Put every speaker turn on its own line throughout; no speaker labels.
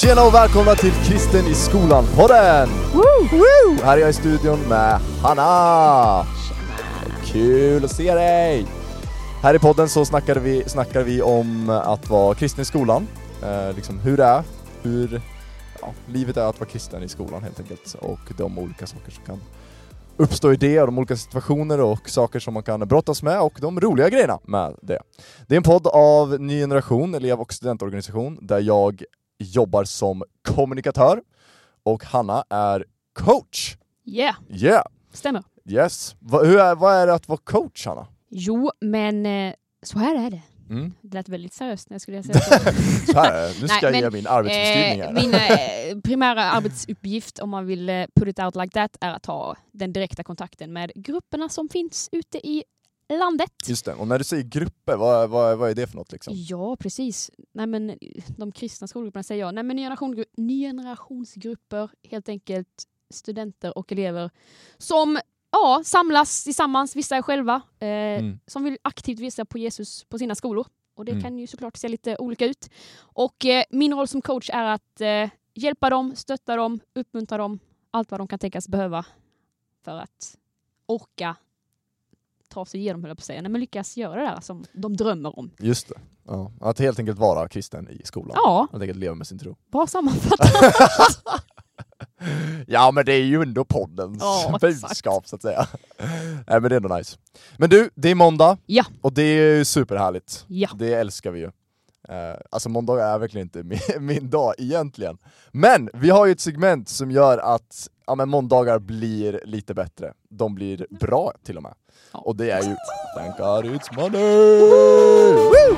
Tjena och välkomna till Kristen i skolan-podden! Woo! Här är jag i studion med Hanna! Kul att se dig! Här i podden så snackar vi, snackar vi om att vara kristen i skolan, eh, liksom hur det är, hur ja, livet är att vara kristen i skolan helt enkelt, och de olika saker som kan uppstå i det, och de olika situationer och saker som man kan brottas med, och de roliga grejerna med det. Det är en podd av Ny Generation, elev och studentorganisation, där jag jobbar som kommunikatör, och Hanna är coach.
Yeah,
Yeah!
stämmer.
Yes. Va, hur är, vad är det att vara coach, Hanna?
Jo, men eh, så här är det.
Mm.
Det lät väldigt seriöst när jag skulle säga så.
Så här. Nu ska
Nej,
jag
men,
ge min arbetsbeskrivning här.
Eh, min eh, primära arbetsuppgift, om man vill put it out like that, är att ha den direkta kontakten med grupperna som finns ute i landet.
Just det, och när du säger grupper, vad, vad, vad är det för något liksom?
Ja, precis. Nej, men, de kristna skolgrupperna säger jag. Nej, men ny, generation, ny generationsgrupper, helt enkelt studenter och elever som ja, samlas tillsammans, vissa är själva, eh,
Mm.
som vill aktivt visa på Jesus på sina skolor. Och det
Mm.
kan ju såklart se lite olika ut. Och eh, min roll som coach är att eh, hjälpa dem, stötta dem, uppmuntra dem, allt vad de kan tänkas behöva för att orka ta sig igenom, höll jag på att säga. Nej, men lyckas göra det där som de drömmer om.
Just det. Ja. Att helt enkelt vara kristen i skolan.
Ja,
Helt enkelt leva med sin tro.
bra sammanfattat.
ja men det är ju ändå poddens
Ja,
budskap så att säga. Nej men det är ändå nice. Men du, det är måndag,
Ja.
och det är superhärligt.
Ja.
Det älskar vi ju. Eh, alltså måndag är verkligen inte min, min dag egentligen. Men vi har ju ett segment som gör att ja, men måndagar blir lite bättre. De blir bra till och med.
Ja.
Och det är ju Monday! Woo!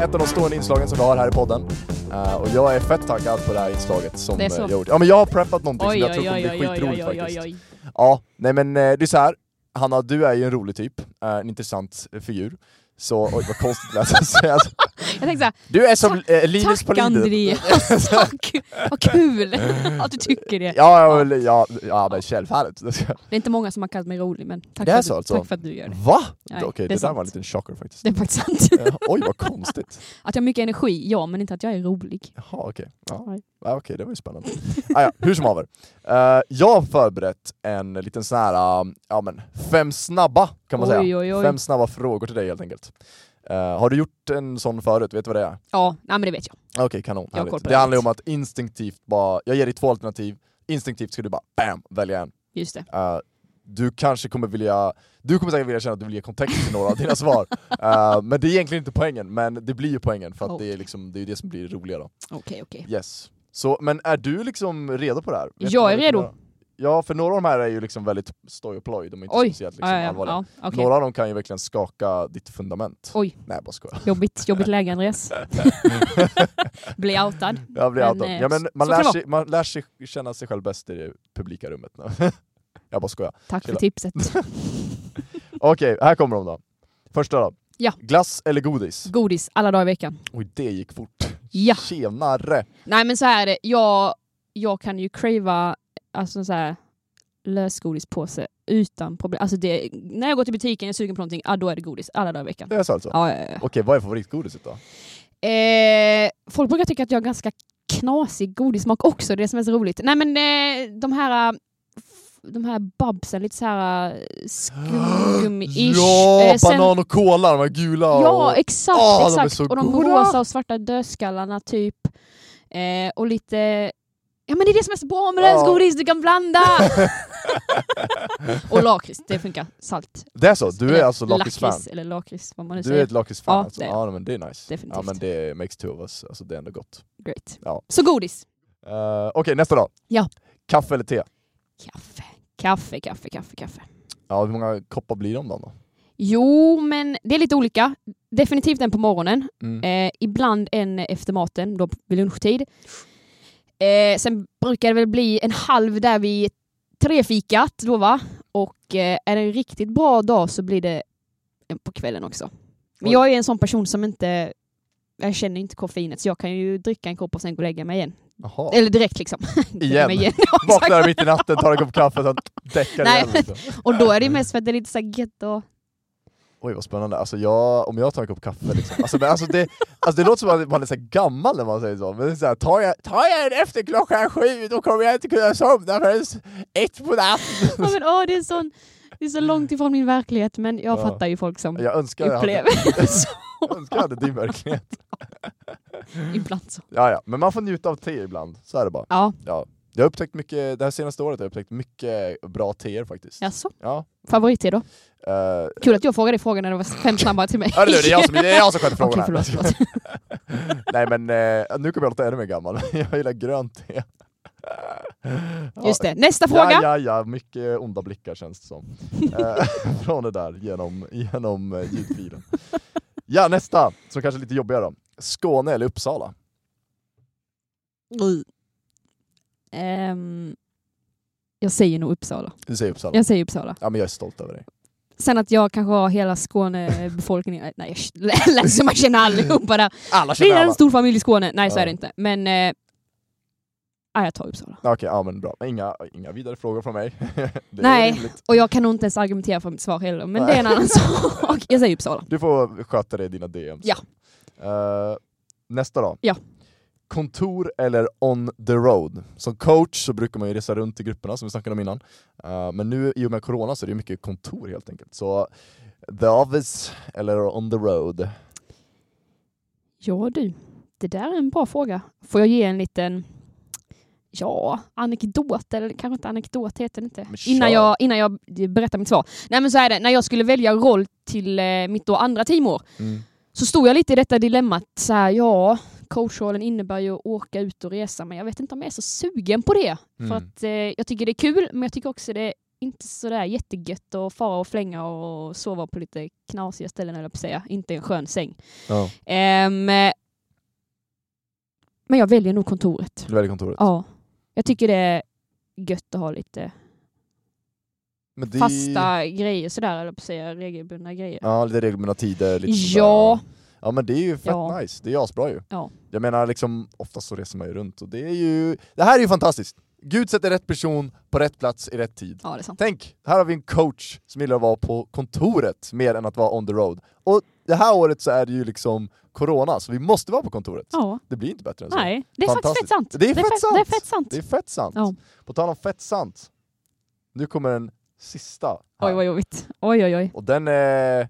Ett av de stående inslagen som vi har här i podden. Eh, och jag är fett taggad på det här inslaget som
Det
jag gjort. Ja men jag har preppat någonting som
Oj,
jag
oj,
tror kommer bli skitroligt faktiskt. Ja, nej men eh, det är så här. Hanna, du är ju en rolig typ, eh, en intressant figur. Så, oj vad konstigt det lät att säga.
Jag tänkte såhär,
Du är som eh, Linus
tack
på Lidl.
André, tack, vad kul att du tycker det.
Ja, ja, ja, ja, men självfallet.
Det är inte många som har kallat mig rolig, men tack,
Det är
för,
så
att,
alltså?
du, tack för att du gör det.
Va?
Nej,
Okej,
det
det,
är
där var en
sant.
liten chocker faktiskt.
Det är faktiskt sant.
Oj vad konstigt.
Att jag har mycket energi, ja, men inte att jag är rolig.
Jaha okej. Ja.
Nej.
Ja, okej, det var ju spännande. ah, ja, hur som haver. Eh, jag har förberett en liten sån här, uh, ja men, fem snabba kan man
Oj,
säga.
oj, oj.
Fem snabba frågor till dig helt enkelt. Eh, har du gjort en sån förut? Vet du vad det är?
Ja, nej, men det vet jag.
Okej, kanon.
Jag
Det
det.
handlar ju om att instinktivt bara, jag ger dig två alternativ, instinktivt ska du bara BAM! välja en.
Just det.
Eh, du kanske kommer vilja, du kommer säkert vilja känna att du vill ge kontext till några av dina svar. Eh, men det är egentligen inte poängen, men det blir ju poängen för att det är liksom, det är det som blir det roliga då.
Okej, okej.
Yes. Så, men är du liksom redo på det här? Vet
Jag är redo.
Ja, för några av de här är ju liksom väldigt stoj och ploj, de är inte
Oj,
speciellt liksom
ja, ja,
allvarliga.
ja, okej.
Några av dem kan ju verkligen skaka ditt fundament.
Oj.
Nej, bara skojar.
Jobbigt, jobbigt läge Andreas. Bli outad.
Jag blir
Men,
outad.
eh,
Ja, men man, lär sig, man lär sig känna sig själv bäst i det publika rummet. jag bara skojar.
Tack för
Chilla.
tipset.
Okej, här kommer de då. Första då.
Ja.
Glass eller godis?
Godis alla dagar i veckan.
Oj, det gick fort.
Ja.
Tjenare!
Nej men så här är det, jag, jag kan ju crava alltså så här, lösgodispåse utan problem. Alltså det, när jag går till butiken och är sugen på någonting, ja, då är det godis alla dagar i veckan.
Det är så alltså?
Ja, ja, ja.
Okej, vad är favoritgodiset då?
Eh, folk brukar tycka att jag har ganska knasig godissmak också, det är det som är så roligt. Nej men eh, de här eh, de här babsen, lite så här eh, skumgummi-ish.
Ja,
Eh, sen-
banan och kola, de här gula
Ja,
och...
exakt,
Åh, de är
exakt.
så
och de
goda!
rosa och svarta dödskallarna typ. Eh, och lite... Ja men det är det som är så bra med lösgodis, du kan blanda! och lakrits, det funkar. Salt.
Det är så? Du är alltså lakritsfan?
lakrits, Eller lakrits, vad man nu
Du
säger.
är ett lakritsfan
Ja,
alltså?
det är
Ja, men det är nice.
Definitivt.
Ja men det makes two of us, alltså det är ändå gott.
Great.
Ja.
Så godis.
Uh, Okej, nästa då.
Ja.
Kaffe eller te?
Kaffe. Kaffe, kaffe, kaffe, kaffe.
Ja, hur många koppar blir det om dagen då?
Jo, men det är lite olika. Definitivt en på morgonen.
Mm.
Eh, ibland en efter maten, då vid lunchtid. Eh, sen brukar det väl bli en halv där vid trefikat då va? Och eh, är det en riktigt bra dag så blir det en på kvällen också. Men jag är en sån person som inte jag känner inte koffeinet så jag kan ju dricka en kopp och sen gå och lägga mig igen.
Jaha.
Eller direkt liksom.
Igen?
igen.
Vaknar mitt i natten, tar en kopp kaffe, sen däckar
Nej.
igen. Liksom.
och då är det mest för att det är lite så gött och
Oj vad spännande, alltså jag, om jag tar en kopp kaffe liksom. alltså, men alltså, det, alltså det låter som att man är så gammal när man säger så, men så här, tar, jag, tar jag en efter klockan sju då kommer jag inte kunna somna förrän ett på natten.
Ja, men, åh, det, är sån, det är så långt ifrån min verklighet men jag
Ja.
fattar ju folk som
Jag önskar jag hade,
upplever så.
jag önskar jag hade din verklighet.
Ibland så.
Ja, ja, men man får njuta av te ibland, så är det bara.
Ja,
Ja. Jag har upptäckt mycket, det här senaste året har jag upptäckt mycket bra teer faktiskt.
jaså.
Ja.
Favorittid då?
Eh,
Kul att jag frågade frågan när det var fem snabbare till mig.
Ja, det är jag som, det är jag som sköter frågorna.
Okej, förlåt, förlåt.
Nej men eh, nu kommer jag låta ännu mer gammal, jag gillar grönt te.
Just det, nästa fråga!
Ja, ja, ja, mycket onda blickar känns det som. Eh, Från det där genom, genom ljudfilen. Ja, nästa, som kanske är lite jobbigare då. Skåne eller Uppsala?
Ehm, jag säger nog Uppsala.
Du säger Uppsala.
Jag säger Uppsala.
Ja men jag är stolt över dig.
Sen att jag kanske har hela Skånebefolkningen, nej jag lät som man känner allihopa där.
Alla känner
är en
alla.
stor familj i Skåne, nej så
Ja.
är det inte. Men eh, ja, jag tar Uppsala.
Okej, ja men bra. Inga, inga vidare frågor från mig. det
Nej. Och jag kan nog inte ens argumentera för mitt svar heller, men det är en annan sak. Jag säger Uppsala.
Du får sköta det i dina DMs.
Ja.
Eh, nästa då.
Ja.
Kontor eller on the road? Som coach så brukar man ju resa runt i grupperna som vi snackade om innan. Eh, men nu i och med corona så är det mycket kontor helt enkelt. Så the office eller on the road?
Ja du, det där är en bra fråga. Får jag ge en liten Ja, anekdot, eller kanske inte anekdot heter det inte. Innan jag, innan jag berättar mitt svar. Nej men så är det, när jag skulle välja roll till eh, mitt då andra teamår
Mm.
så stod jag lite i detta dilemmat. Så här, ja, coachrollen innebär ju att åka ut och resa, men jag vet inte om jag är så sugen på det. För
Mm.
att eh, jag tycker det är kul, men jag tycker också det är inte sådär jättegött att fara och flänga och sova på lite knasiga ställen, eller på säga. Inte en skön säng.
Ja.
Ehm, men jag väljer nog kontoret.
Du väljer kontoret.
Ja. Jag tycker det är gött att ha lite
det...
fasta grejer sådär, eller på säga regelbundna grejer.
Ja, lite regelbundna tider. Lite
Ja.
sådär. Ja men det är ju fett
Ja.
nice, det är asbra ju.
Ja.
Jag menar liksom, oftast så reser man ju runt och det är ju, det här är ju fantastiskt! Gud sätter rätt person på rätt plats i rätt tid.
Ja, det är sant.
Tänk, här har vi en coach som gillar att vara på kontoret mer än att vara on the road. Och det här året så är det ju liksom corona, så vi måste vara på kontoret.
Ja.
Det blir inte bättre än så.
Nej, det är faktiskt fett sant.
Det är fett sant.
Det är fett sant.
Det är fett sant.
Ja.
På tal om fett sant, nu kommer den sista här.
Oj, vad jobbigt. Oj, oj, oj.
Och den är...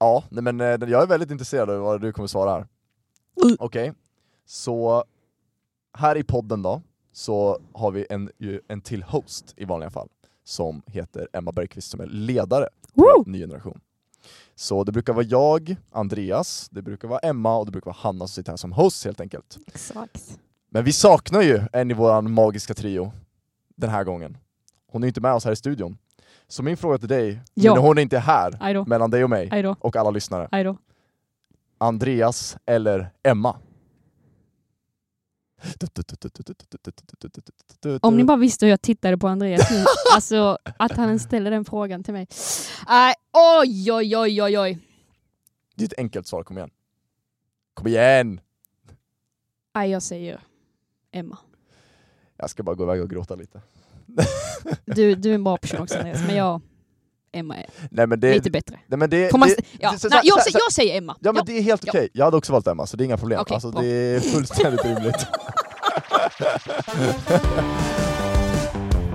Ja, nej, men eh, jag är väldigt intresserad av vad du kommer svara här.
Mm.
Okej, så här i podden då, så har vi en, ju en till host i vanliga fall, som heter Emma Bergqvist som är ledare för Ny Generation. Så det brukar vara jag, Andreas, det brukar vara Emma och det brukar vara Hanna som sitter här som host helt enkelt.
Exakt.
Men vi saknar ju en i våran magiska trio den här gången. Hon är inte med oss här i studion. Så min fråga till dig,
Ja.
när hon inte är här, mellan dig och mig och alla lyssnare,
Aj då.
Andreas eller Emma?
Om ni bara visste hur jag tittade på Andreas nu, alltså att han ens ställer den frågan till mig. Aj, oj, oj, oj, oj, oj.
Det är ett enkelt svar, kom igen. Kom igen!
Aj, jag säger Emma.
Jag ska bara gå iväg och gråta lite.
Du, du är en bra person också Andreas, men jag, Emma är
Nej men det...
lite bättre.
Nej, men det,
man,
det,
ja.
det- så-
Nej, jag,
så-
säger, jag säger Emma.
Ja men det är helt
Ja.
okej, jag hade också valt Emma så det är inga problem.
Okej,
alltså,
bra.
det är fullständigt rimligt.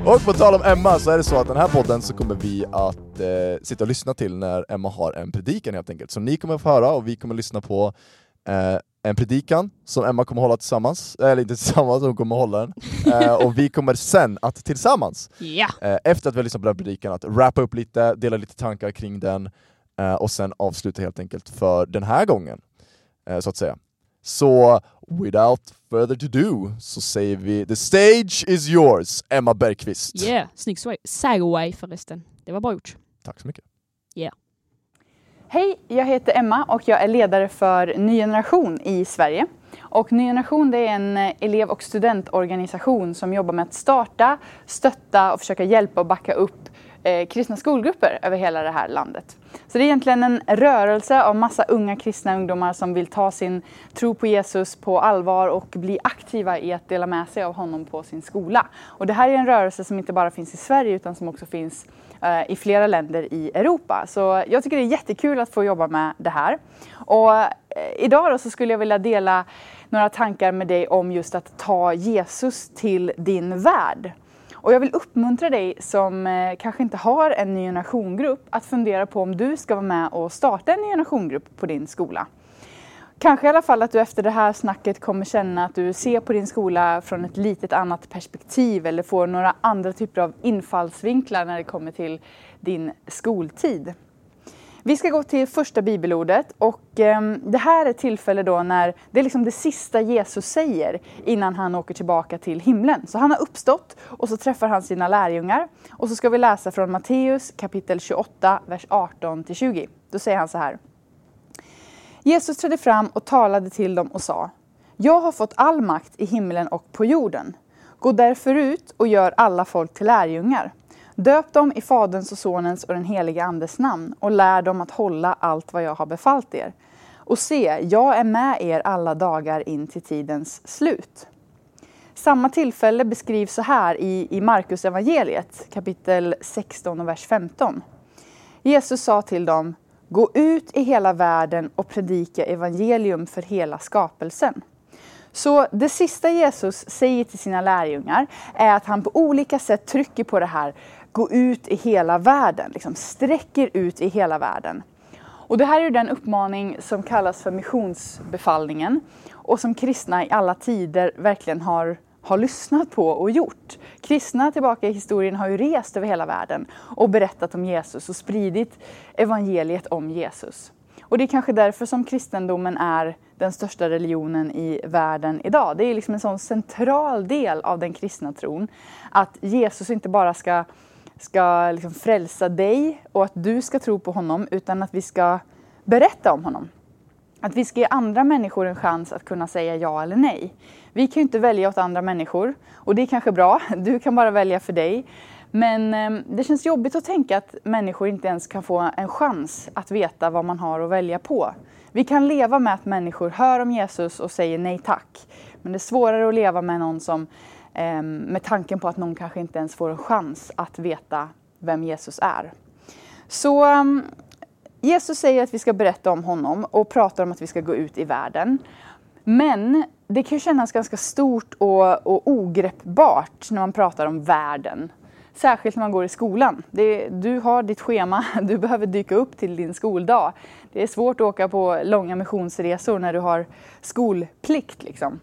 och på tal om Emma så är det så att den här podden så kommer vi att eh, sitta och lyssna till när Emma har en predikan helt enkelt. Så ni kommer få höra och vi kommer lyssna på eh, en predikan som Emma kommer hålla tillsammans, eller inte tillsammans, hon kommer hålla den. Eh, och vi kommer sen att tillsammans
Ja.
eh, efter att vi har lyssnat på den predikan, att wrappa upp lite, dela lite tankar kring den eh, och sen avsluta helt enkelt för den här gången, eh, så att säga. Så without further to do så säger vi the stage is yours, Emma Bergqvist.
Yeah, snygg segway förresten. Det var bra gjort.
Tack så mycket.
Hej, jag heter Emma och jag är ledare för Ny Generation i Sverige. Och Ny Generation det är en eh, elev och studentorganisation som jobbar med att starta, stötta och försöka hjälpa och backa upp eh, kristna skolgrupper över hela det här landet. Så det är egentligen en rörelse av massa unga kristna ungdomar som vill ta sin tro på Jesus på allvar och bli aktiva i att dela med sig av honom på sin skola. Och det här är en rörelse som inte bara finns i Sverige utan som också finns eh, i flera länder i Europa. Så jag tycker det är jättekul att få jobba med det här. Och eh, idag så skulle jag vilja dela några tankar med dig om just att ta Jesus till din värld. Och jag vill uppmuntra dig som eh, kanske inte har en ny generationgrupp att fundera på om du ska vara med och starta en ny generationgrupp på din skola. Kanske i alla fall att du efter det här snacket kommer känna att du ser på din skola från ett litet annat perspektiv eller får några andra typer av infallsvinklar när det kommer till din skoltid. Vi ska gå till första bibelordet och eh, det här är ett tillfälle då när det är liksom det sista Jesus säger innan han åker tillbaka till himlen. Så han har uppstått och så träffar han sina lärjungar. Och så ska vi läsa från Matteus kapitel 28, vers 18 till 20. Då säger han så här. Jesus trädde fram och talade till dem och sa Jag har fått all makt i himlen och på jorden. Gå därför ut och gör alla folk till lärjungar. Döp dem i Faderns och Sonens och den helige Andes namn och lär dem att hålla allt vad jag har befallt er. Och se, jag är med er alla dagar in till tidens slut. Samma tillfälle beskrivs så här i, i Markus evangeliet kapitel 16 och vers 15. Jesus sa till dem, gå ut i hela världen och predika evangelium för hela skapelsen. Så det sista Jesus säger till sina lärjungar är att han på olika sätt trycker på det här gå ut i hela världen, liksom sträcker ut i hela världen. Och det här är den uppmaning som kallas för missionsbefallningen och som kristna i alla tider verkligen har, har lyssnat på och gjort. Kristna tillbaka i historien har ju rest över hela världen och berättat om Jesus och spridit evangeliet om Jesus. Och det är kanske därför som kristendomen är den största religionen i världen idag. Det är liksom en sån central del av den kristna tron. Att Jesus inte bara ska ska liksom frälsa dig och att du ska tro på honom, utan att vi ska berätta om honom. Att vi ska ge andra människor en chans att kunna säga ja eller nej. Vi kan ju inte välja åt andra människor och det är kanske bra, du kan bara välja för dig. Men ehm, det känns jobbigt att tänka att människor inte ens kan få en chans att veta vad man har att välja på. Vi kan leva med att människor hör om Jesus och säger nej tack. Men det är svårare att leva med någon som Ehm, med tanken på att någon kanske inte ens får en chans att veta vem Jesus är. Så ehm, Jesus säger att vi ska berätta om honom och pratar om att vi ska gå ut i världen. Men det kan kännas ganska stort och, och ogreppbart när man pratar om världen. Särskilt när man går i skolan. Det, du har ditt schema, du behöver dyka upp till din skoldag. Det är svårt att åka på långa missionsresor när du har skolplikt. Liksom.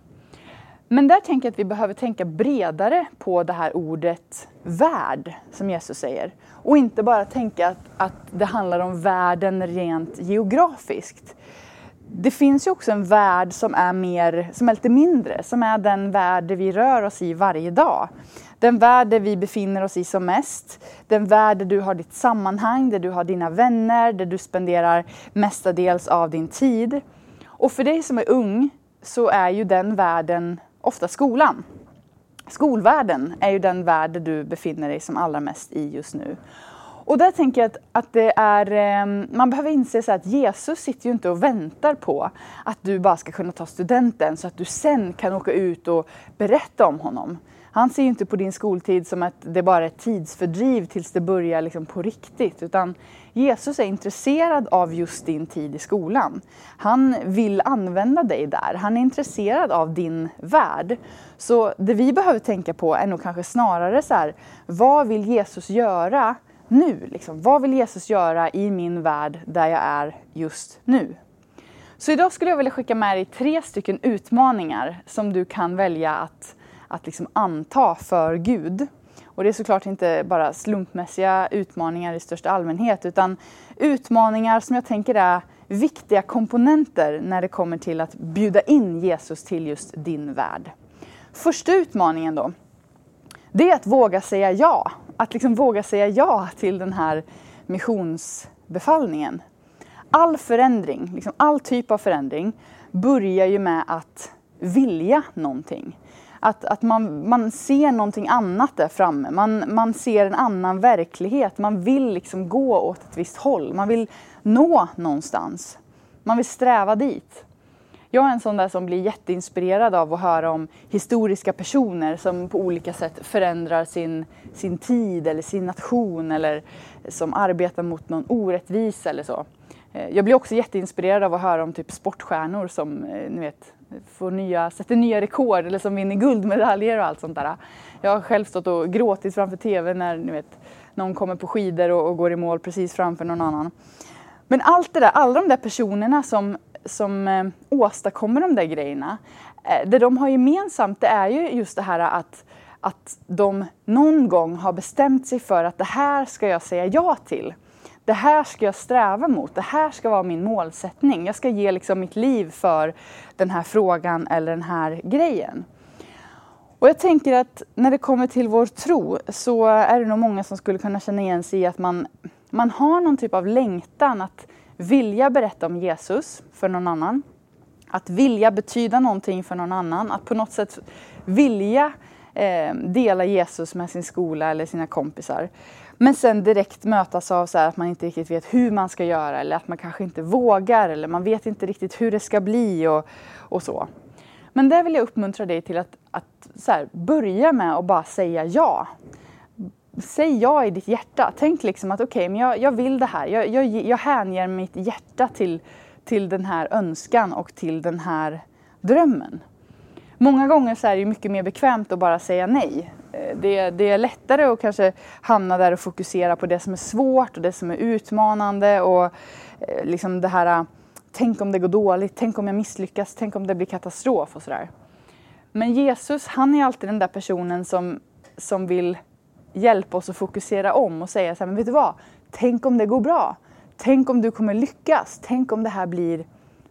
Men där tänker jag att vi behöver tänka bredare på det här ordet värld, som Jesus säger. Och inte bara tänka att, att det handlar om världen rent geografiskt. Det finns ju också en värld som är, mer, som är lite mindre, som är den värld vi rör oss i varje dag. Den värld där vi befinner oss i som mest. Den värld där du har ditt sammanhang, där du har dina vänner, där du spenderar mestadels av din tid. Och för dig som är ung så är ju den världen ofta skolan. Skolvärlden är ju den värld där du befinner dig som allra mest i just nu. Och där tänker jag att, att det är, ehm, man behöver inse så att Jesus sitter ju inte och väntar på att du bara ska kunna ta studenten så att du sen kan åka ut och berätta om honom. Han ser ju inte på din skoltid som att det bara är ett tidsfördriv tills det börjar liksom på riktigt. Utan Jesus är intresserad av just din tid i skolan. Han vill använda dig där. Han är intresserad av din värld. Så det vi behöver tänka på är nog kanske snarare så här, vad vill Jesus göra nu? Liksom, vad vill Jesus göra i min värld där jag är just nu? Så idag skulle jag vilja skicka med dig tre stycken utmaningar som du kan välja att att liksom anta för Gud. Och det är såklart inte bara slumpmässiga utmaningar i största allmänhet utan utmaningar som jag tänker är viktiga komponenter när det kommer till att bjuda in Jesus till just din värld. Första utmaningen då, det är att våga säga ja. Att liksom våga säga ja till den här missionsbefallningen. All förändring, liksom all typ av förändring, börjar ju med att vilja någonting att, att man, man ser någonting annat där framme. Man, man ser en annan verklighet. Man vill liksom gå åt ett visst håll. Man vill nå någonstans. Man vill sträva dit. Jag är en sån där som blir jätteinspirerad av att höra om historiska personer som på olika sätt förändrar sin, sin tid eller sin nation eller som arbetar mot någon orättvisa eller så. Eh, jag blir också jätteinspirerad av att höra om typ sportstjärnor som eh, ni vet, får nya, sätter nya rekord eller som vinner guldmedaljer och allt sånt där. Jag har själv stått och gråtit framför TV när ni vet, någon kommer på skidor och, och går i mål precis framför någon annan. Men allt det där, alla de där personerna som, som eh, åstadkommer de där grejerna, eh, det de har gemensamt det är ju just det här att, att de någon gång har bestämt sig för att det här ska jag säga ja till. Det här ska jag sträva mot, det här ska vara min målsättning. Jag ska ge liksom mitt liv för den här frågan eller den här grejen. Och jag tänker att när det kommer till vår tro så är det nog många som skulle kunna känna igen sig i att man, man har någon typ av längtan att vilja berätta om Jesus för någon annan. Att vilja betyda någonting för någon annan, att på något sätt vilja eh, dela Jesus med sin skola eller sina kompisar. Men sen direkt mötas av så att man inte riktigt vet hur man ska göra eller att man kanske inte vågar eller man vet inte riktigt hur det ska bli och, och så. Men där vill jag uppmuntra dig till att, att så här, börja med att bara säga ja. Säg ja i ditt hjärta. Tänk liksom att okej, okay, men jag, jag, vill det här. Jag, jag, jag hänger mitt hjärta till, till den här önskan och till den här drömmen. Många gånger så är det mycket mer bekvämt att bara säga nej. Eh, det, det, är lättare att kanske hamna där och fokusera på det som är svårt och det som är utmanande och eh, liksom det här tänk om det går dåligt, tänk om jag misslyckas, tänk om det blir katastrof och sådär. Men Jesus, han är alltid den där personen som, som vill hjälpa oss att fokusera om och säga så här, men vet du vad? Tänk om det går bra. Tänk om du kommer lyckas. Tänk om det här blir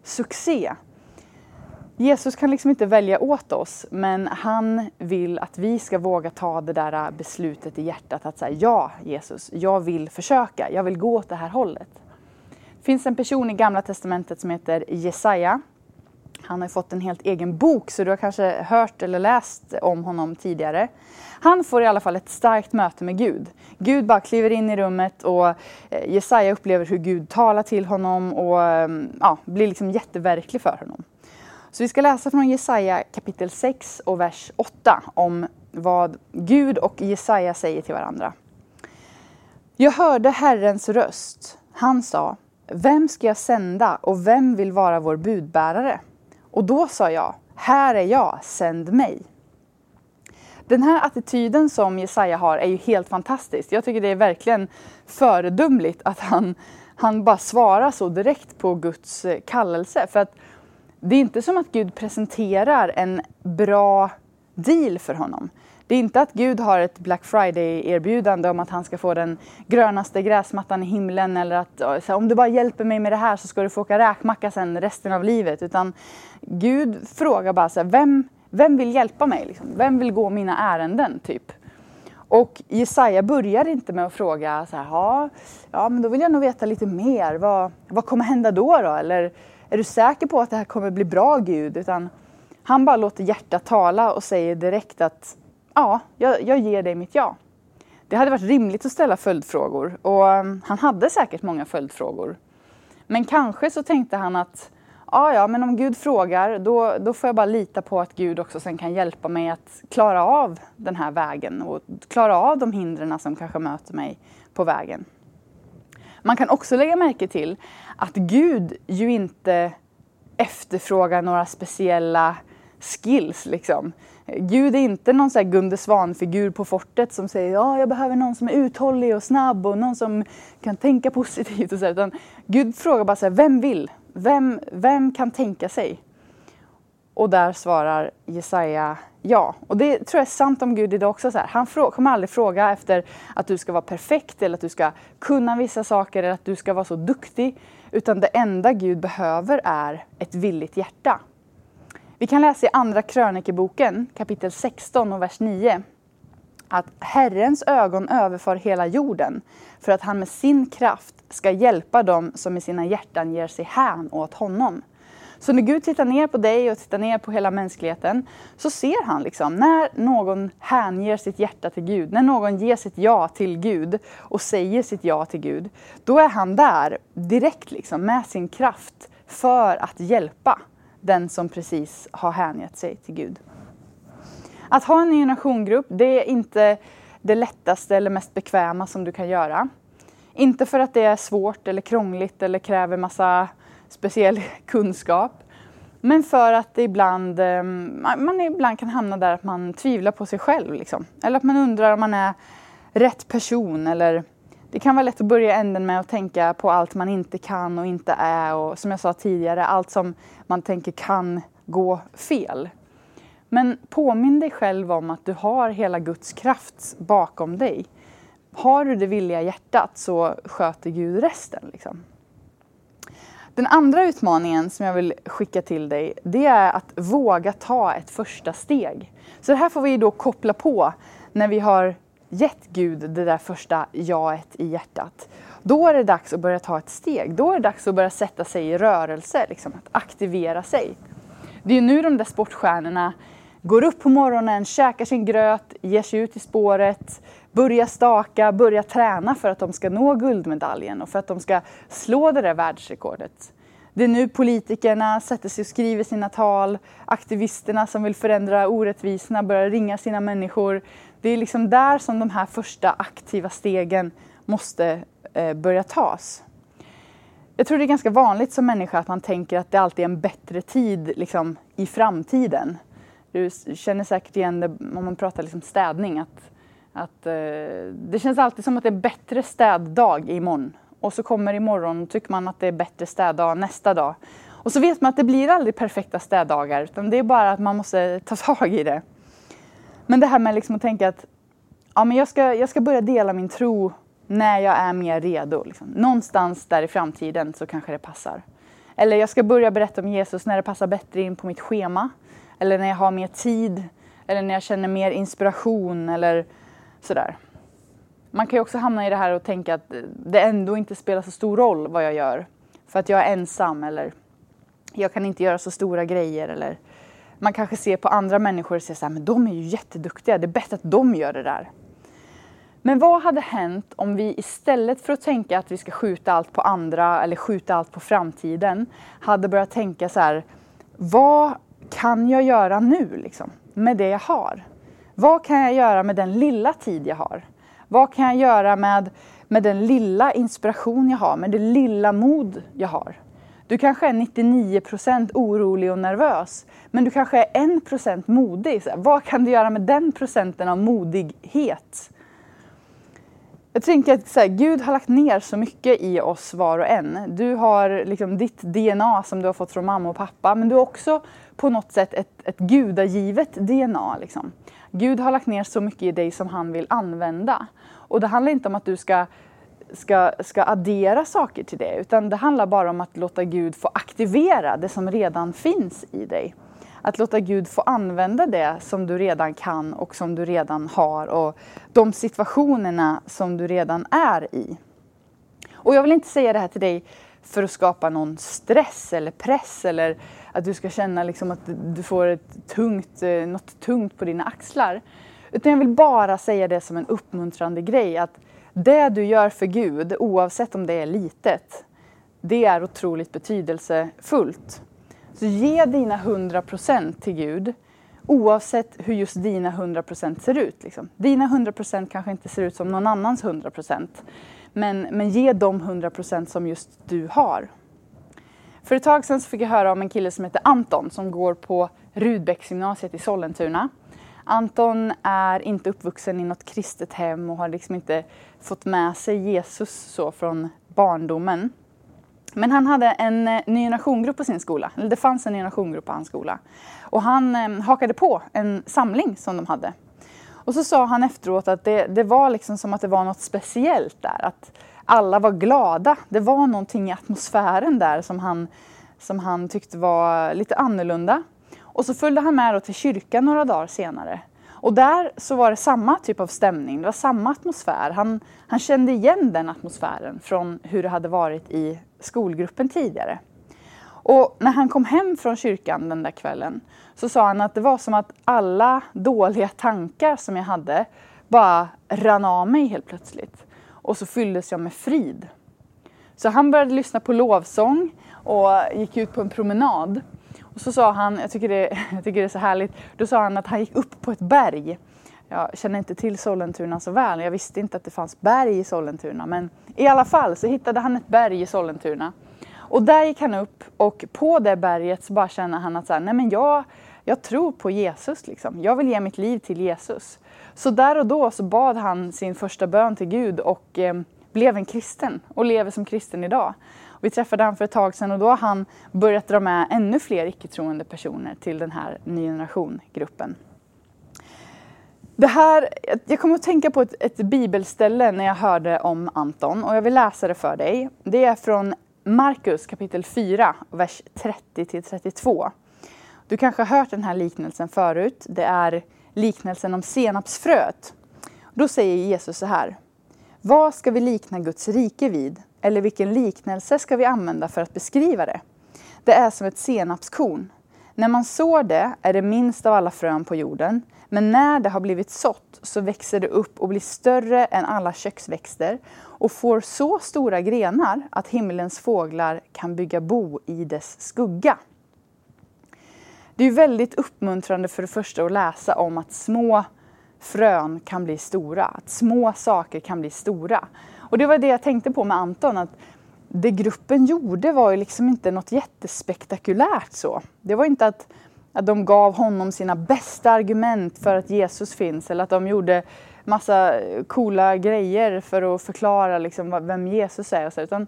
succé. Jesus kan liksom inte välja åt oss, men han vill att vi ska våga ta det där beslutet i hjärtat att säga ja Jesus, jag vill försöka, jag vill gå åt det här hållet. Det finns en person i Gamla Testamentet som heter Jesaja. Han har fått en helt egen bok så du har kanske hört eller läst om honom tidigare. Han får i alla fall ett starkt möte med Gud. Gud bara kliver in i rummet och eh, Jesaja upplever hur Gud talar till honom och mm, ja, blir liksom jätteverklig för honom. Så vi ska läsa från Jesaja kapitel 6 och vers 8 om vad Gud och Jesaja säger till varandra. Jag hörde Herrens röst. Han sa, vem ska jag sända och vem vill vara vår budbärare? Och då sa jag, här är jag, sänd mig. Den här attityden som Jesaja har är ju helt fantastisk. Jag tycker det är verkligen föredömligt att han, han bara svarar så direkt på Guds kallelse. För att det är inte som att Gud presenterar en bra deal för honom. Det är inte att Gud har ett Black Friday-erbjudande om att han ska få den grönaste gräsmattan i himlen eller att om du bara hjälper mig med det här så ska du få åka räkmacka sen resten av livet. Utan Gud frågar bara så här, vem, vem vill hjälpa mig? Liksom? Vem vill gå mina ärenden? typ? Och Jesaja börjar inte med att fråga så här, ja, ja men då vill jag nog veta lite mer. Vad, vad kommer hända då? då? Eller är du säker på att det här kommer bli bra Gud? Utan han bara låter hjärtat tala och säger direkt att ja, jag, jag ger dig mitt ja. Det hade varit rimligt att ställa följdfrågor och um, han hade säkert många följdfrågor. Men kanske så tänkte han att ja, ja, men om Gud frågar då, då får jag bara lita på att Gud också sen kan hjälpa mig att klara av den här vägen och klara av de hindren som kanske möter mig på vägen. Man kan också lägga märke till att Gud ju inte efterfrågar några speciella skills. Liksom. Gud är inte någon sån Gunde Svan-figur på fortet som säger ja, jag behöver någon som är uthållig och snabb och någon som kan tänka positivt. Och så, utan Gud frågar bara så här, vem vill? Vem, vem kan tänka sig? Och där svarar Jesaja ja. Och det tror jag är sant om Gud idag också. Så här. Han kommer aldrig fråga efter att du ska vara perfekt eller att du ska kunna vissa saker eller att du ska vara så duktig. Utan det enda Gud behöver är ett villigt hjärta. Vi kan läsa i Andra krönikeboken kapitel 16 och vers 9 att Herrens ögon överför hela jorden för att han med sin kraft ska hjälpa dem som i sina hjärtan ger sig hän åt honom. Så när Gud tittar ner på dig och tittar ner på hela mänskligheten så ser han liksom när någon hänger sitt hjärta till Gud, när någon ger sitt ja till Gud och säger sitt ja till Gud, då är han där direkt liksom med sin kraft för att hjälpa den som precis har hängett sig till Gud. Att ha en ny generationgrupp, det är inte det lättaste eller mest bekväma som du kan göra. Inte för att det är svårt eller krångligt eller kräver massa speciell kunskap. Men för att ibland, eh, man ibland kan hamna där att man tvivlar på sig själv. Liksom. Eller att man undrar om man är rätt person. Eller det kan vara lätt att börja änden med att tänka på allt man inte kan och inte är. Och som jag sa tidigare, allt som man tänker kan gå fel. Men påminn dig själv om att du har hela Guds kraft bakom dig. Har du det villiga hjärtat så sköter Gud resten. Liksom. Den andra utmaningen som jag vill skicka till dig, det är att våga ta ett första steg. Så det här får vi då koppla på när vi har gett Gud det där första jaet i hjärtat. Då är det dags att börja ta ett steg. Då är det dags att börja sätta sig i rörelse, liksom, att aktivera sig. Det är nu de där sportstjärnorna går upp på morgonen, käkar sin gröt, ger sig ut i spåret, Börja staka, börja träna för att de ska nå guldmedaljen och för att de ska slå det där världsrekordet. Det är nu politikerna sätter sig och skriver sina tal, aktivisterna som vill förändra orättvisorna börjar ringa sina människor. Det är liksom där som de här första aktiva stegen måste eh, börja tas. Jag tror det är ganska vanligt som människa att man tänker att det alltid är en bättre tid liksom, i framtiden. Du känner säkert igen det om man pratar liksom städning. Att, att, eh, det känns alltid som att det är bättre städdag imorgon. Och så kommer imorgon och tycker man att det är bättre städdag nästa dag. Och så vet man att det blir aldrig perfekta städdagar utan det är bara att man måste ta tag i det. Men det här med liksom att tänka att ja, men jag, ska, jag ska börja dela min tro när jag är mer redo. Liksom. Någonstans där i framtiden så kanske det passar. Eller jag ska börja berätta om Jesus när det passar bättre in på mitt schema. Eller när jag har mer tid. Eller när jag känner mer inspiration eller sådär. Man kan ju också hamna i det här och tänka att det ändå inte spelar så stor roll vad jag gör. För att jag är ensam eller jag kan inte göra så stora grejer. Eller man kanske ser på andra människor och säger så här, men de är ju jätteduktiga, det är bättre att de gör det där. Men vad hade hänt om vi istället för att tänka att vi ska skjuta allt på andra eller skjuta allt på framtiden hade börjat tänka så här, vad kan jag göra nu liksom, med det jag har? Vad kan jag göra med den lilla tid jag har? Vad kan jag göra med, med den lilla inspiration jag har, med det lilla mod jag har? Du kanske är 99% orolig och nervös, men du kanske är 1% modig. Så vad kan du göra med den procenten av modighet? Jag tänker att så här, Gud har lagt ner så mycket i oss var och en. Du har liksom ditt DNA som du har fått från mamma och pappa, men du har också på något sätt ett, ett gudagivet DNA. Liksom. Gud har lagt ner så mycket i dig som han vill använda. Och det handlar inte om att du ska, ska, ska addera saker till det, utan det handlar bara om att låta Gud få aktivera det som redan finns i dig. Att låta Gud få använda det som du redan kan och som du redan har och de situationerna som du redan är i. Och jag vill inte säga det här till dig för att skapa någon stress eller press eller att du ska känna liksom att du får ett tungt, eh, något tungt på dina axlar. Utan jag vill bara säga det som en uppmuntrande grej att det du gör för Gud, oavsett om det är litet, det är otroligt betydelsefullt. Så ge dina 100% till Gud oavsett hur just dina 100% ser ut. Liksom. Dina 100% kanske inte ser ut som någon annans 100%. Men, men ge de 100% som just du har. För ett tag sedan fick jag höra om en kille som heter Anton som går på Rudbecksgymnasiet i Sollentuna. Anton är inte uppvuxen i något kristet hem och har liksom inte fått med sig Jesus så från barndomen. Men han hade en eh, ny generationgrupp på sin skola, eller det fanns en ny generationgrupp på hans skola. Och han eh, hakade på en samling som de hade. Och så sa han efteråt att det, det var liksom som att det var något speciellt där. Att alla var glada. Det var någonting i atmosfären där som han, som han tyckte var lite annorlunda. Och så följde han med till kyrkan några dagar senare. Och där så var det samma typ av stämning, det var samma atmosfär. Han, han kände igen den atmosfären från hur det hade varit i skolgruppen tidigare. Och när han kom hem från kyrkan den där kvällen så sa han att det var som att alla dåliga tankar som jag hade bara rann av mig helt plötsligt. Och så fylldes jag med frid. Så han började lyssna på lovsång och gick ut på en promenad. Och så sa han, jag tycker, det, jag tycker det är så härligt, då sa han att han gick upp på ett berg. Jag känner inte till Sollentuna så väl, jag visste inte att det fanns berg i Sollentuna. Men i alla fall så hittade han ett berg i Sollentuna. Och där gick han upp och på det berget så bara känner han att så här, nej men jag, jag tror på Jesus. Liksom. Jag vill ge mitt liv till Jesus. Så där och då så bad han sin första bön till Gud och eh, blev en kristen och lever som kristen idag. Vi träffade honom för ett tag sedan och då har han börjat dra med ännu fler icke-troende personer till den här ny generation-gruppen. Det här, jag kommer att tänka på ett, ett, bibelställe när jag hörde om Anton och jag vill läsa det för dig. Det är från Markus kapitel 4, vers 30 32. Du kanske har hört den här liknelsen förut. Det är liknelsen om senapsfröet. Då säger Jesus så här. Vad ska vi likna Guds rike vid? Eller vilken liknelse ska vi använda för att beskriva det? Det är som ett senapskorn. När man sår det är det minst av alla frön på jorden, men när det har blivit sått så växer det upp och blir större än alla köksväxter och får så stora grenar att himmelens fåglar kan bygga bo i dess skugga. Det är väldigt uppmuntrande för det första att läsa om att små frön kan bli stora, att små saker kan bli stora. Och det var det jag tänkte på med Anton, att det gruppen gjorde var ju liksom inte något jättespektakulärt så. Det var inte att, att de gav honom sina bästa argument för att Jesus finns eller att de gjorde massa coola grejer för att förklara liksom vem Jesus är. Och så, utan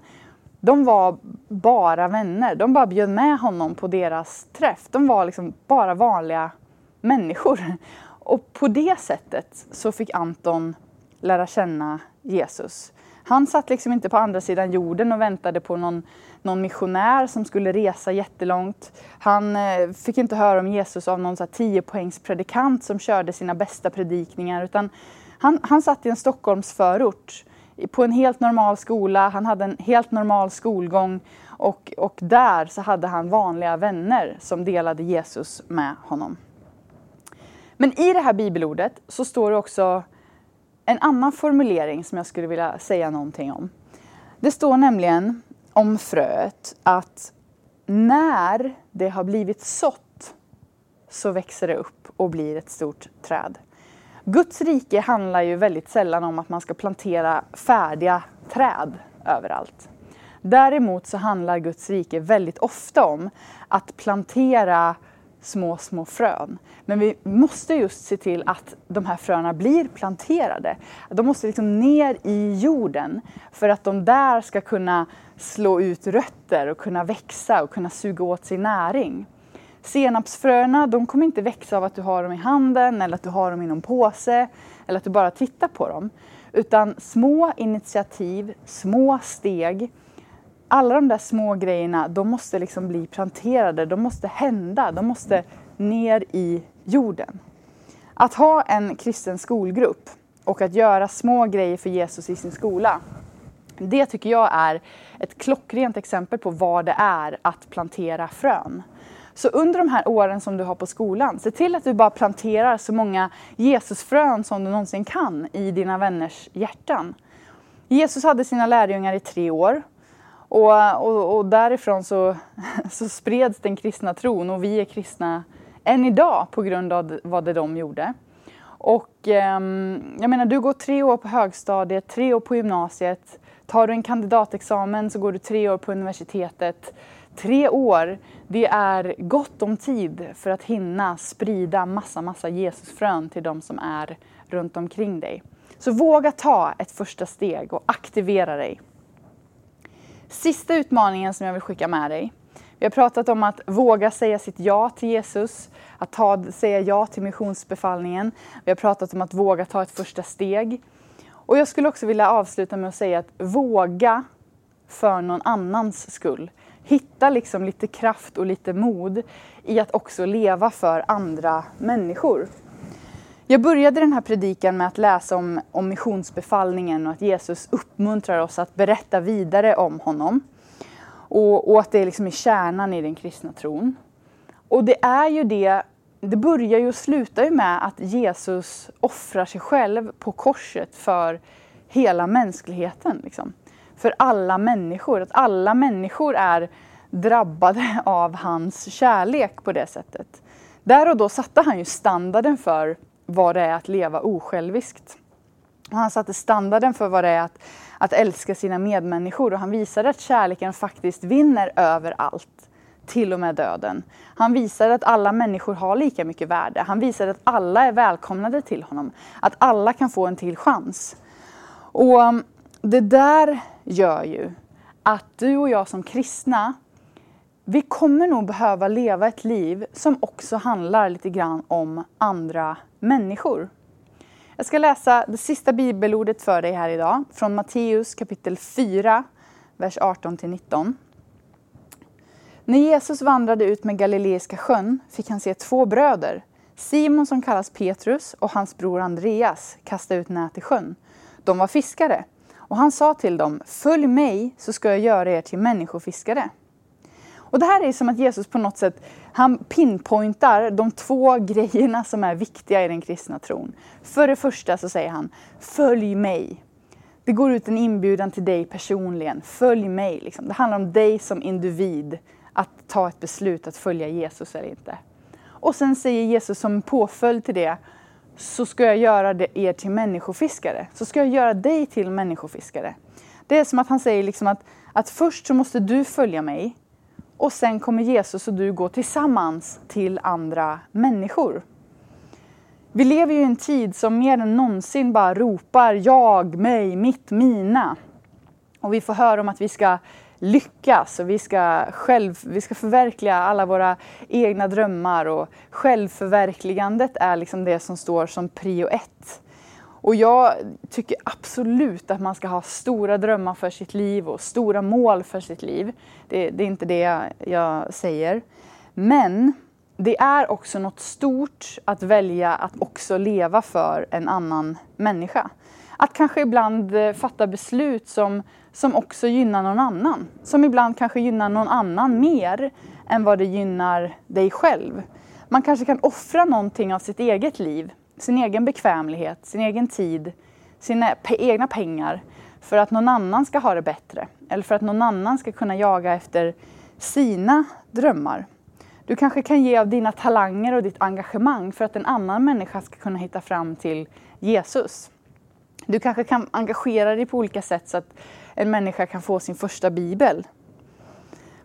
de var bara vänner. De bara bjöd med honom på deras träff. De var liksom bara vanliga människor. Och på det sättet så fick Anton lära känna Jesus. Han satt liksom inte på andra sidan jorden och väntade på någon, någon missionär som skulle resa jättelångt. Han eh, fick inte höra om Jesus av någon 10-poängspredikant som körde sina bästa predikningar utan han, han satt i en Stockholmsförort på en helt normal skola, han hade en helt normal skolgång och, och där så hade han vanliga vänner som delade Jesus med honom. Men i det här bibelordet så står det också en annan formulering som jag skulle vilja säga någonting om. Det står nämligen om fröet att när det har blivit sått så växer det upp och blir ett stort träd. Guds rike handlar ju väldigt sällan om att man ska plantera färdiga träd överallt. Däremot så handlar Guds rike väldigt ofta om att plantera små, små frön. Men vi måste just se till att de här fröna blir planterade. De måste liksom ner i jorden för att de där ska kunna slå ut rötter och kunna växa och kunna suga åt sig näring. Senapsfröna de kommer inte växa av att du har dem i handen eller att du har dem i någon påse eller att du bara tittar på dem. Utan små initiativ, små steg. Alla de där små grejerna, de måste liksom bli planterade, de måste hända, de måste ner i jorden. Att ha en kristen skolgrupp och att göra små grejer för Jesus i sin skola, det tycker jag är ett klockrent exempel på vad det är att plantera frön. Så under de här åren som du har på skolan, se till att du bara planterar så många Jesusfrön som du någonsin kan i dina vänners hjärtan. Jesus hade sina lärjungar i tre år och, och, och därifrån så, så spreds den kristna tron och vi är kristna än idag på grund av vad det de gjorde. Och eh, jag menar, du går tre år på högstadiet, tre år på gymnasiet. Tar du en kandidatexamen så går du tre år på universitetet. Tre år, det är gott om tid för att hinna sprida massa, massa Jesusfrön till de som är runt omkring dig. Så våga ta ett första steg och aktivera dig. Sista utmaningen som jag vill skicka med dig. Vi har pratat om att våga säga sitt ja till Jesus, att ta, säga ja till missionsbefallningen. Vi har pratat om att våga ta ett första steg. Och jag skulle också vilja avsluta med att säga att våga för någon annans skull hitta liksom lite kraft och lite mod i att också leva för andra människor. Jag började den här predikan med att läsa om, om missionsbefallningen och att Jesus uppmuntrar oss att berätta vidare om honom. Och, och att det liksom är kärnan i den kristna tron. Och det är ju det, det börjar ju och slutar ju med att Jesus offrar sig själv på korset för hela mänskligheten. Liksom. För alla människor, att alla människor är drabbade av hans kärlek på det sättet. Där och då satte han ju standarden för vad det är att leva osjälviskt. Och han satte standarden för vad det är att, att älska sina medmänniskor och han visade att kärleken faktiskt vinner över allt till och med döden. Han visade att alla människor har lika mycket värde. Han visade att alla är välkomnade till honom. Att alla kan få en till chans. Och um, det där gör ju att du och jag som kristna, vi kommer nog behöva leva ett liv som också handlar lite grann om andra människor. Jag ska läsa det sista bibelordet för dig här idag från Matteus kapitel 4, vers 18-19. När Jesus vandrade ut med Galileiska sjön fick han se två bröder, Simon som kallas Petrus och hans bror Andreas, kasta ut nät i sjön. De var fiskare och han sa till dem, följ mig så ska jag göra er till människofiskare. Och det här är som att Jesus på något sätt han pinpointar de två grejerna som är viktiga i den kristna tron. För det första så säger han, följ mig. Det går ut en inbjudan till dig personligen, följ mig. Liksom. Det handlar om dig som individ, att ta ett beslut att följa Jesus eller inte. Och sen säger Jesus som påföljd till det, så ska jag göra er till människofiskare. Så ska jag göra dig till människofiskare. Det är som att han säger liksom att, att först så måste du följa mig och sen kommer Jesus och du gå tillsammans till andra människor. Vi lever ju i en tid som mer än någonsin bara ropar jag, mig, mitt, mina. Och vi får höra om att vi ska lyckas och vi ska, själv, vi ska förverkliga alla våra egna drömmar och självförverkligandet är liksom det som står som prio ett. Och jag tycker absolut att man ska ha stora drömmar för sitt liv och stora mål för sitt liv. Det, det är inte det jag säger. Men det är också något stort att välja att också leva för en annan människa. Att kanske ibland eh, fatta beslut som, som också gynnar någon annan. Som ibland kanske gynnar någon annan mer än vad det gynnar dig själv. Man kanske kan offra någonting av sitt eget liv sin egen bekvämlighet, sin egen tid, sina egna pengar för att någon annan ska ha det bättre. Eller för att någon annan ska kunna jaga efter sina drömmar. Du kanske kan ge av dina talanger och ditt engagemang för att en annan människa ska kunna hitta fram till Jesus. Du kanske kan engagera dig på olika sätt så att en människa kan få sin första bibel.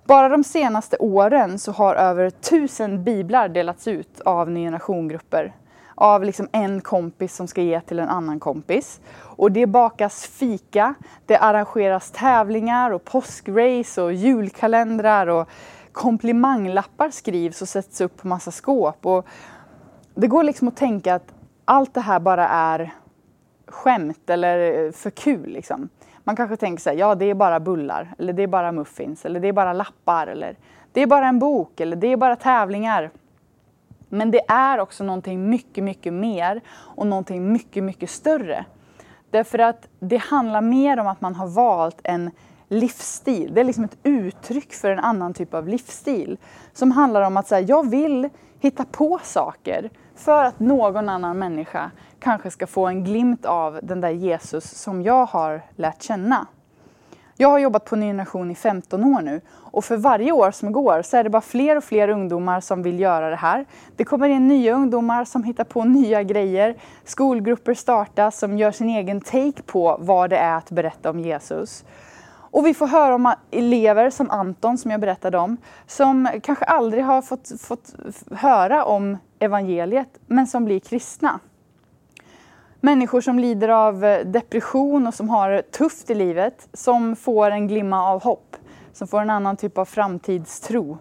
Bara de senaste åren så har över tusen biblar delats ut av Ny Generation-grupper av liksom en kompis som ska ge till en annan kompis. Och det bakas fika, det arrangeras tävlingar och påskrace och julkalendrar och komplimanglappar skrivs och sätts upp på massa skåp. Och det går liksom att tänka att allt det här bara är skämt eller eh, för kul. Liksom. Man kanske tänker så här, ja det är bara bullar, eller det är bara muffins, eller det är bara lappar, eller det är bara en bok, eller det är bara tävlingar. Men det är också någonting mycket, mycket mer och någonting mycket, mycket större. Därför att det handlar mer om att man har valt en livsstil. Det är liksom ett uttryck för en annan typ av livsstil. Som handlar om att säga, jag vill hitta på saker för att någon annan människa kanske ska få en glimt av den där Jesus som jag har lärt känna. Jag har jobbat på Ny Generation i 15 år nu och för varje år som går så är det bara fler och fler ungdomar som vill göra det här. Det kommer in nya ungdomar som hittar på nya grejer. Skolgrupper startas som gör sin egen take på vad det är att berätta om Jesus. Och vi får höra om elever som Anton som jag berättade om, som kanske aldrig har fått, fått höra om evangeliet, men som blir kristna. Människor som lider av eh, depression och som har det tufft i livet, som får en glimma av hopp, som får en annan typ av framtidstro.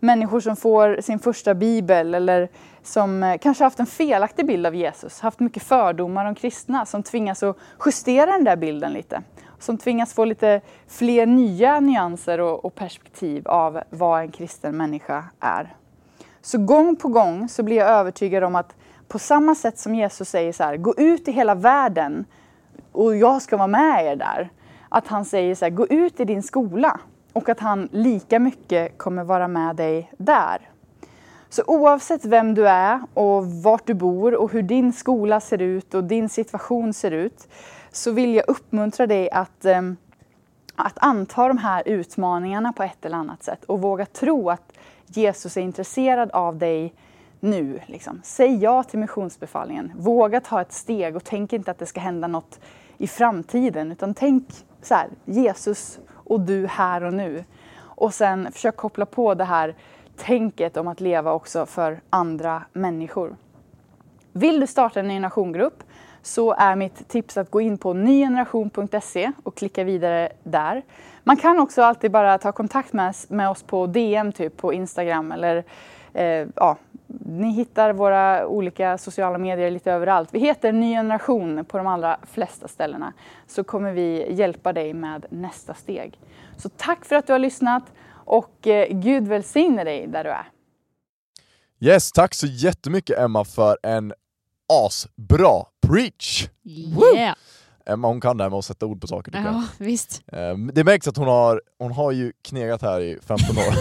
Människor som får sin första bibel eller som eh, kanske haft en felaktig bild av Jesus, haft mycket fördomar om kristna, som tvingas att justera den där bilden lite. Som tvingas få lite fler nya nyanser och perspektiv av vad en kristen människa är. Så gång på gång så blir jag övertygad om att på samma sätt som Jesus säger så här, gå ut i hela världen och jag ska vara med er där. Att han säger så här, gå ut i din skola och att han lika mycket kommer vara med dig där. Så oavsett vem du är och vart du bor och hur din skola ser ut och din situation ser ut så vill jag uppmuntra dig att, ehm, att anta de här utmaningarna på ett eller annat sätt och våga tro att Jesus är intresserad av dig nu. Liksom. Säg ja till missionsbefallningen. Våga ta ett steg och tänk inte att det ska hända något i framtiden utan tänk så här, Jesus och du här och nu. Och sen försök koppla på det här tänket om att leva också för andra människor. Vill du starta en ny generationgrupp så är mitt tips att gå in på nygeneration.se och klicka vidare där. Man kan också alltid bara ta kontakt med, med oss på DM typ på Instagram eller eh, ja, ni hittar våra olika sociala medier lite överallt. Vi heter Ny Generation på de allra flesta ställena. Så kommer vi hjälpa dig med nästa steg. Så tack för att du har lyssnat och eh, Gud välsigne dig där du är.
Yes, tack så jättemycket Emma för en asbra preach!
Yeah.
Emma hon kan det här med att sätta ord på saker tycker
Ja, visst.
jag. Eh, Det märks att hon har, hon har ju knegat här i 15 år.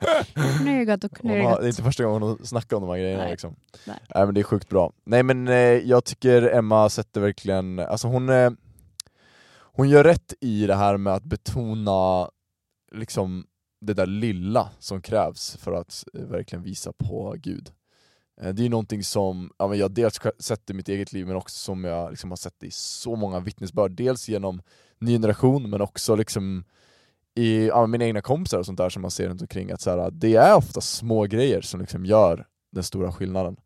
Knegat och
Hon har,
knegat.
det är inte första gången hon snackar om de här grejerna
Nej.
liksom.
Nej.
Nej men det är sjukt bra. Nej men eh, jag tycker Emma sätter verkligen, alltså hon, eh, hon gör rätt i det här med att betona liksom det där lilla som krävs för att eh, verkligen visa på Gud. Eh, det är ju någonting som ja, men jag dels sett i mitt eget liv men också som jag liksom har sett i så många vittnesbörd, dels genom ny generation men också liksom i ja, mina egna kompisar och sånt där som man ser runt omkring att så här, det är ofta små grejer som liksom gör den stora skillnaden.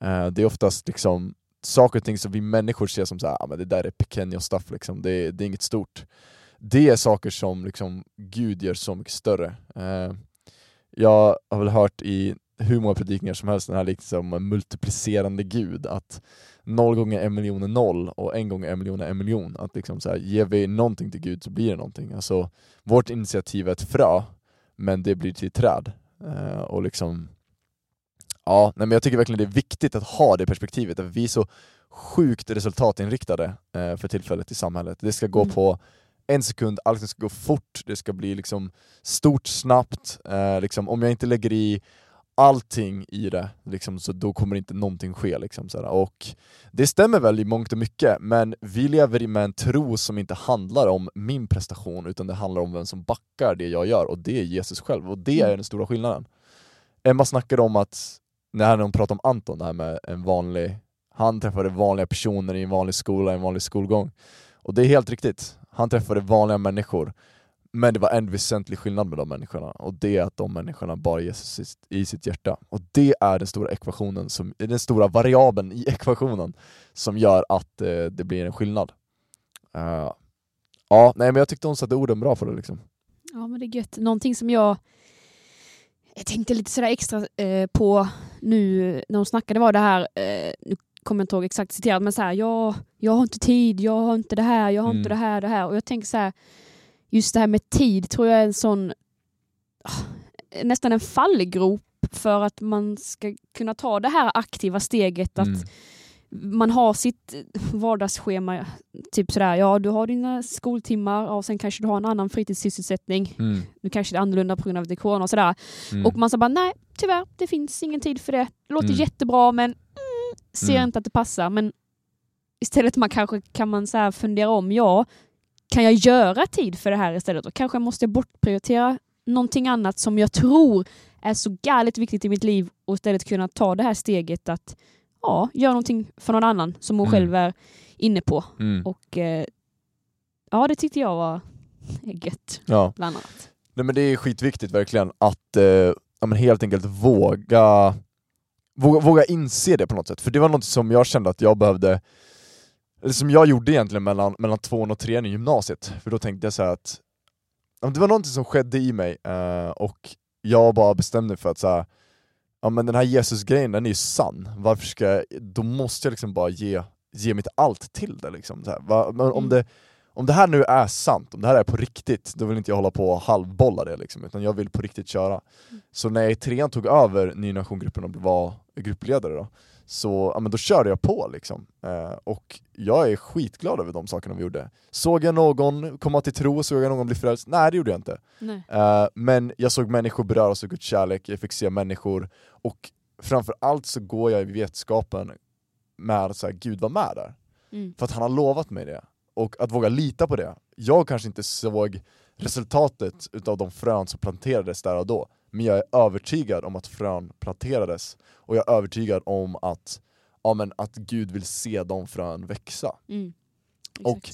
Eh, det är oftast liksom saker och ting som vi människor ser som så här, ja, men det där är pequeño stuff, liksom. det, det är inget stort. Det är saker som liksom Gud gör så mycket större. Eh, jag har väl hört i hur många predikningar som helst den här liknelsen om multiplicerande Gud, att noll gånger en miljon är noll och en gånger en miljon är en miljon. Att liksom så här, ger vi någonting till Gud så blir det någonting. Alltså, vårt initiativ är ett frö, men det blir till träd. Eh, och liksom, ja, nej, men jag tycker verkligen det är viktigt att ha det perspektivet, att vi är så sjukt resultatinriktade eh, för tillfället i samhället. Det ska gå
Mm.
på en sekund, allt ska gå fort, det ska bli liksom stort, snabbt. Eh, liksom, om jag inte lägger i allting i det, liksom, så då kommer inte någonting ske. Liksom, sådär. Och det stämmer väl i mångt och mycket, men vi lever med en tro som inte handlar om min prestation, utan det handlar om vem som backar det jag gör, och det är Jesus själv, och det är den stora skillnaden. Emma snackade om att, när hon pratade om Anton, det här med en vanlig, han träffade vanliga personer i en vanlig skola, i en vanlig skolgång. Och det är helt riktigt, han träffade vanliga människor, men det var en väsentlig skillnad med de människorna, och det är att de människorna bar Jesus i sitt- hjärta. Och det är den stora ekvationen, som, den stora variabeln i ekvationen, som gör att eh, det blir en skillnad. Eh, ja, nej men jag tyckte hon satte orden bra på det liksom.
Ja, men det är gött. Någonting som jag, jag tänkte lite sådär extra eh, på nu när hon snackade var det här, eh, nu kommer jag inte ihåg exakt citerat, men så här, jag, jag har inte tid, jag har inte det här, jag har
Mm.
inte det här, det här. Och jag tänker så här, just det här med tid tror jag är en sån, ah, nästan en fallgrop för att man ska kunna ta det här aktiva steget att
Mm.
man har sitt vardagsschema, typ sådär, ja du har dina skoltimmar och sen kanske du har en annan fritidssysselsättning.
Mm.
Nu kanske det är annorlunda på grund av det corona och sådär.
Mm.
Och man sa bara nej, tyvärr, det finns ingen tid för det. Det låter
Mm.
jättebra men mm, ser
Mm.
inte att det passar. Men istället man kanske kan man så fundera om, ja, kan jag göra tid för det här istället? Och kanske måste jag bortprioritera någonting annat som jag tror är så galet viktigt i mitt liv och istället kunna ta det här steget att ja, göra någonting för någon annan som hon
Mm.
själv är inne på.
Mm.
Och eh, ja, det tyckte jag var gött,
Ja.
bland annat.
Nej men det är skitviktigt verkligen att eh, ja, men helt enkelt våga, våga våga inse det på något sätt, för det var något som jag kände att jag behövde eller som jag gjorde egentligen mellan, mellan tvåan och trean i gymnasiet, för då tänkte jag så här att det var någonting som skedde i mig eh, och jag bara bestämde för att så här, ja men den här Jesus-grejen den är ju sann, varför ska jag, då måste jag liksom bara ge, ge mitt allt till det liksom. Så här. Men om,
Mm.
det, om det här nu är sant, om det här är på riktigt, då vill inte jag hålla på och halvbolla det liksom, utan jag vill på riktigt köra. Så när jag i trean tog över Ny Nation-gruppen och var gruppledare då, så ja, men då körde jag på liksom. Eh, och jag är skitglad över de sakerna vi gjorde. Såg jag någon komma till tro, såg jag någon bli frälst? Nej det gjorde jag inte. Eh, men jag såg människor beröras av Guds kärlek, jag fick se människor, och framför allt så går jag i vetskapen med att så här, Gud var med där.
Mm.
För att han har lovat mig det. Och att våga lita på det. Jag kanske inte såg resultatet utav de frön som planterades där och då, men jag är övertygad om att frön planterades, och jag är övertygad om att, ja, men att Gud vill se de frön växa.
Mm.
Och-.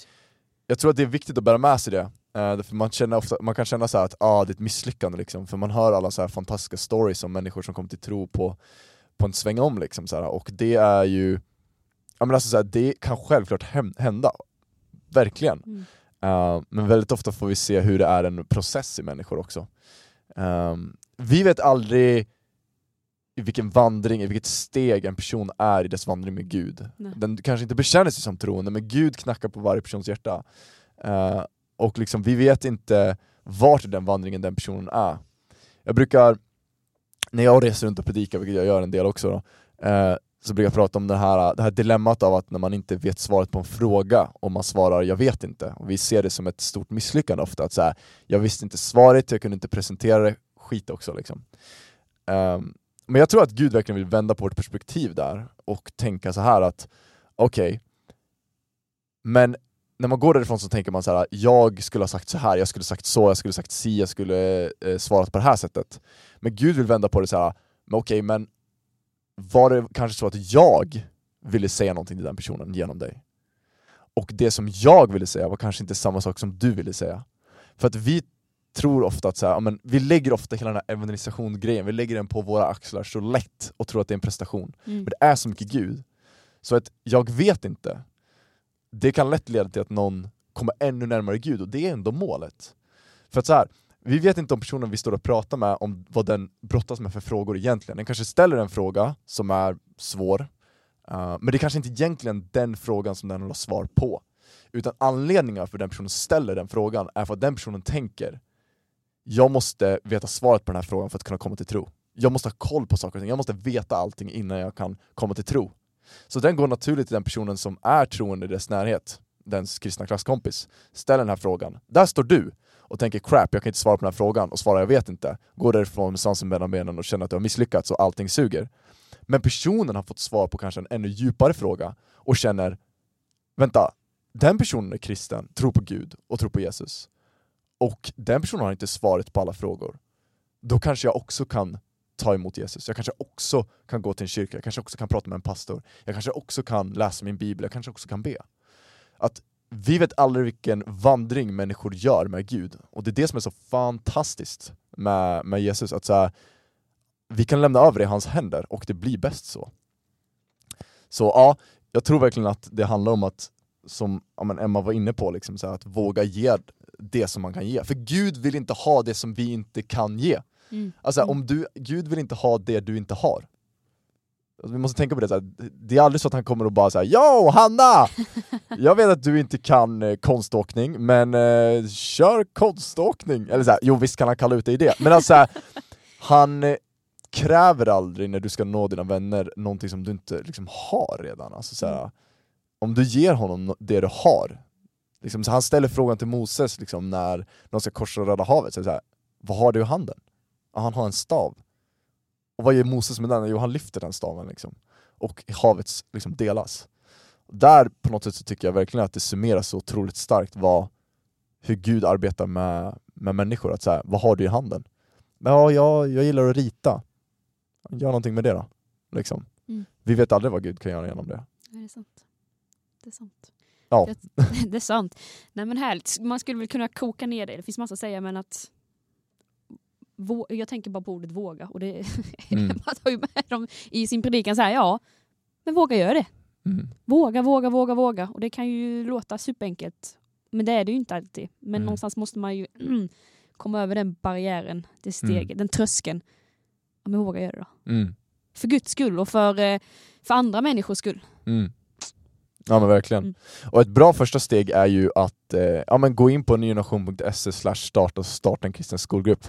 Jag tror att det är viktigt att bära med sig det, eh, för man, känner ofta, man kan känna så här att ah, det är ett misslyckande, liksom, för man hör alla så här fantastiska stories om människor som kommer till tro på, på en sväng om, liksom, så här, och det är ju, ja, men alltså, så här, det kan självklart hända, verkligen.
Mm.
Uh, men väldigt ofta får vi se hur det är en process i människor också. Um, vi vet aldrig i vilken vandring, i vilket steg en person är i dess vandring med Gud.
Nej.
Den kanske inte bekänner sig som troende, men Gud knackar på varje persons hjärta. Uh, och liksom, vi vet inte vart i den vandringen den personen är. Jag brukar, när jag reser runt och predikar, vilket jag gör en del också, då, eh, så brukar jag prata om det här, det här dilemmat av att när man inte vet svaret på en fråga, och man svarar 'jag vet inte' och vi ser det som ett stort misslyckande ofta, att så här, jag visste inte svaret, jag kunde inte presentera det, skit också liksom. Um, men jag tror att Gud verkligen vill vända på vårt perspektiv där, och tänka så här att okej, men när man går därifrån så tänker man så här: jag skulle ha sagt så här, jag skulle ha sagt så, jag skulle ha sagt si, jag skulle eh, svarat på det här sättet. Men Gud vill vända på det så här. men okej, men var det kanske så att jag ville säga någonting till den personen genom dig? Och det som jag ville säga var kanske inte samma sak som du ville säga. För att vi tror ofta att så här, men vi lägger ofta hela den här evangelisationsgrejen, vi lägger den på våra axlar så lätt och tror att det är en prestation.
Mm.
Men det är så mycket Gud. Så att jag vet inte, det kan lätt leda till att någon kommer ännu närmare Gud, och det är ändå målet. För att så här, vi vet inte om personen vi står och pratar med, om vad den brottas med för frågor egentligen. Den kanske ställer en fråga som är svår, uh, men det är kanske inte egentligen den frågan som den vill ha svar på. Utan anledningen för den personen ställer den frågan är för att den personen tänker jag måste veta svaret på den här frågan för att kunna komma till tro. Jag måste ha koll på saker och ting, jag måste veta allting innan jag kan komma till tro. Så den går naturligt till den personen som är troende i dess närhet, dens kristna klasskompis, ställer den här frågan. Där står du och tänker crap, jag kan inte svara på den här frågan, och svarar jag vet inte. Går därifrån med svansen mellan benen och känner att du har misslyckats och allting suger. Men personen har fått svar på kanske en ännu djupare fråga och känner, vänta, den personen är kristen, tror på Gud och tror på Jesus. Och den personen har inte svaret på alla frågor. Då kanske jag också kan ta emot Jesus. Jag kanske också kan gå till en kyrka, jag kanske också kan prata med en pastor, jag kanske också kan läsa min bibel, jag kanske också kan be. Att vi vet aldrig vilken vandring människor gör med Gud, och det är det som är så fantastiskt med, med Jesus, att så här, vi kan lämna över det i hans händer, och det blir bäst så. Så ja, jag tror verkligen att det handlar om att, som ja, men Emma var inne på, liksom, så här, att våga ge det som man kan ge. För Gud vill inte ha det som vi inte kan ge.
Mm.
Alltså
Mm.
om du, Gud vill inte ha det du inte har. Alltså, vi måste tänka på det, så här, det är aldrig så att han kommer och bara säga Yo Hanna! Jag vet att du inte kan eh, konståkning, men eh, kör konståkning! Eller så här, jo visst kan han kalla ut dig i det, men alltså han eh, kräver aldrig när du ska nå dina vänner någonting som du inte liksom har redan. Alltså, så här, om du ger honom no- det du har, liksom, så han ställer frågan till Moses liksom, när de ska korsa Röda havet, så är här, vad har du i handen? Ja, han har en stav. Och vad gör Moses med den? Jo, han lyfter den staven liksom. och havet liksom delas. Där på något sätt så tycker jag verkligen att det summeras så otroligt starkt vad, hur Gud arbetar med, med människor. Att så här, vad har du i handen? Ja, jag, jag gillar att rita. Gör någonting med det då. Liksom.
Mm.
Vi vet aldrig vad Gud kan göra genom det.
Nej, det är sant. Det är sant.
Ja.
Det, är sant. Nej men härligt. Man skulle väl kunna koka ner det. Det finns massa att säga men att jag tänker bara på ordet våga och det
Mm.
man tar ju med dem i sin predikan så här, ja, men våga göra det.
Mm.
Våga, våga, våga, våga. Och det kan ju låta superenkelt. Men det är det ju inte alltid. Men
Mm.
någonstans måste man ju komma över den barriären, det steget,
Mm.
den tröskeln. Ja, men våga göra det då.
Mm.
För Guds skull och för, eh, för andra människors skull.
Mm. Ja men verkligen.
Mm.
Och ett bra första steg är ju att eh, ja, men gå in på slash starta och starta en kristen skolgrupp.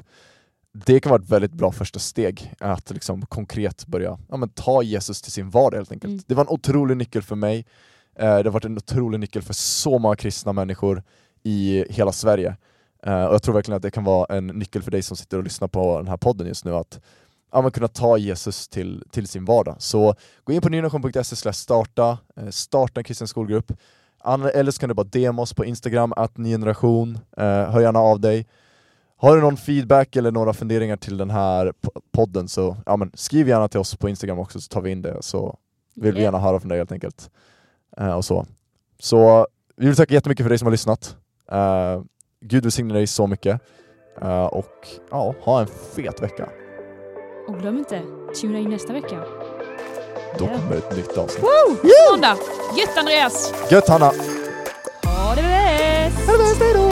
det kan vara ett väldigt bra första steg att liksom konkret börja ja, men ta Jesus till sin vardag helt enkelt.
Mm.
Det var en otrolig nyckel för mig. Eh, det har varit en otrolig nyckel för så många kristna människor i hela Sverige. Eh, och jag tror verkligen att det kan vara en nyckel för dig som sitter och lyssnar på den här podden just nu att ja, men kunna ta Jesus till, till sin vardag. Så gå in på nynation.se starta, eh, starta en kristen skolgrupp. Eller så kan du bara DM oss på Instagram, att nygeneration, eh, hör gärna av dig. Har du någon feedback eller några funderingar till den här po- podden så ja, men skriv gärna till oss på Instagram också så tar vi in det så vill vi gärna höra från dig helt enkelt. Eh, och så. så vi vill tacka jättemycket för dig som har lyssnat. Eh, Gud välsigne dig så mycket. Eh, och ja, ha en fet vecka.
Och glöm inte, tuna in nästa vecka.
Då
Ja.
kommer ett nytt avsnitt.
Måndag! Gött Andreas!
Gött Hanna!
Ha det bäst!
Ha det bäst, hej då!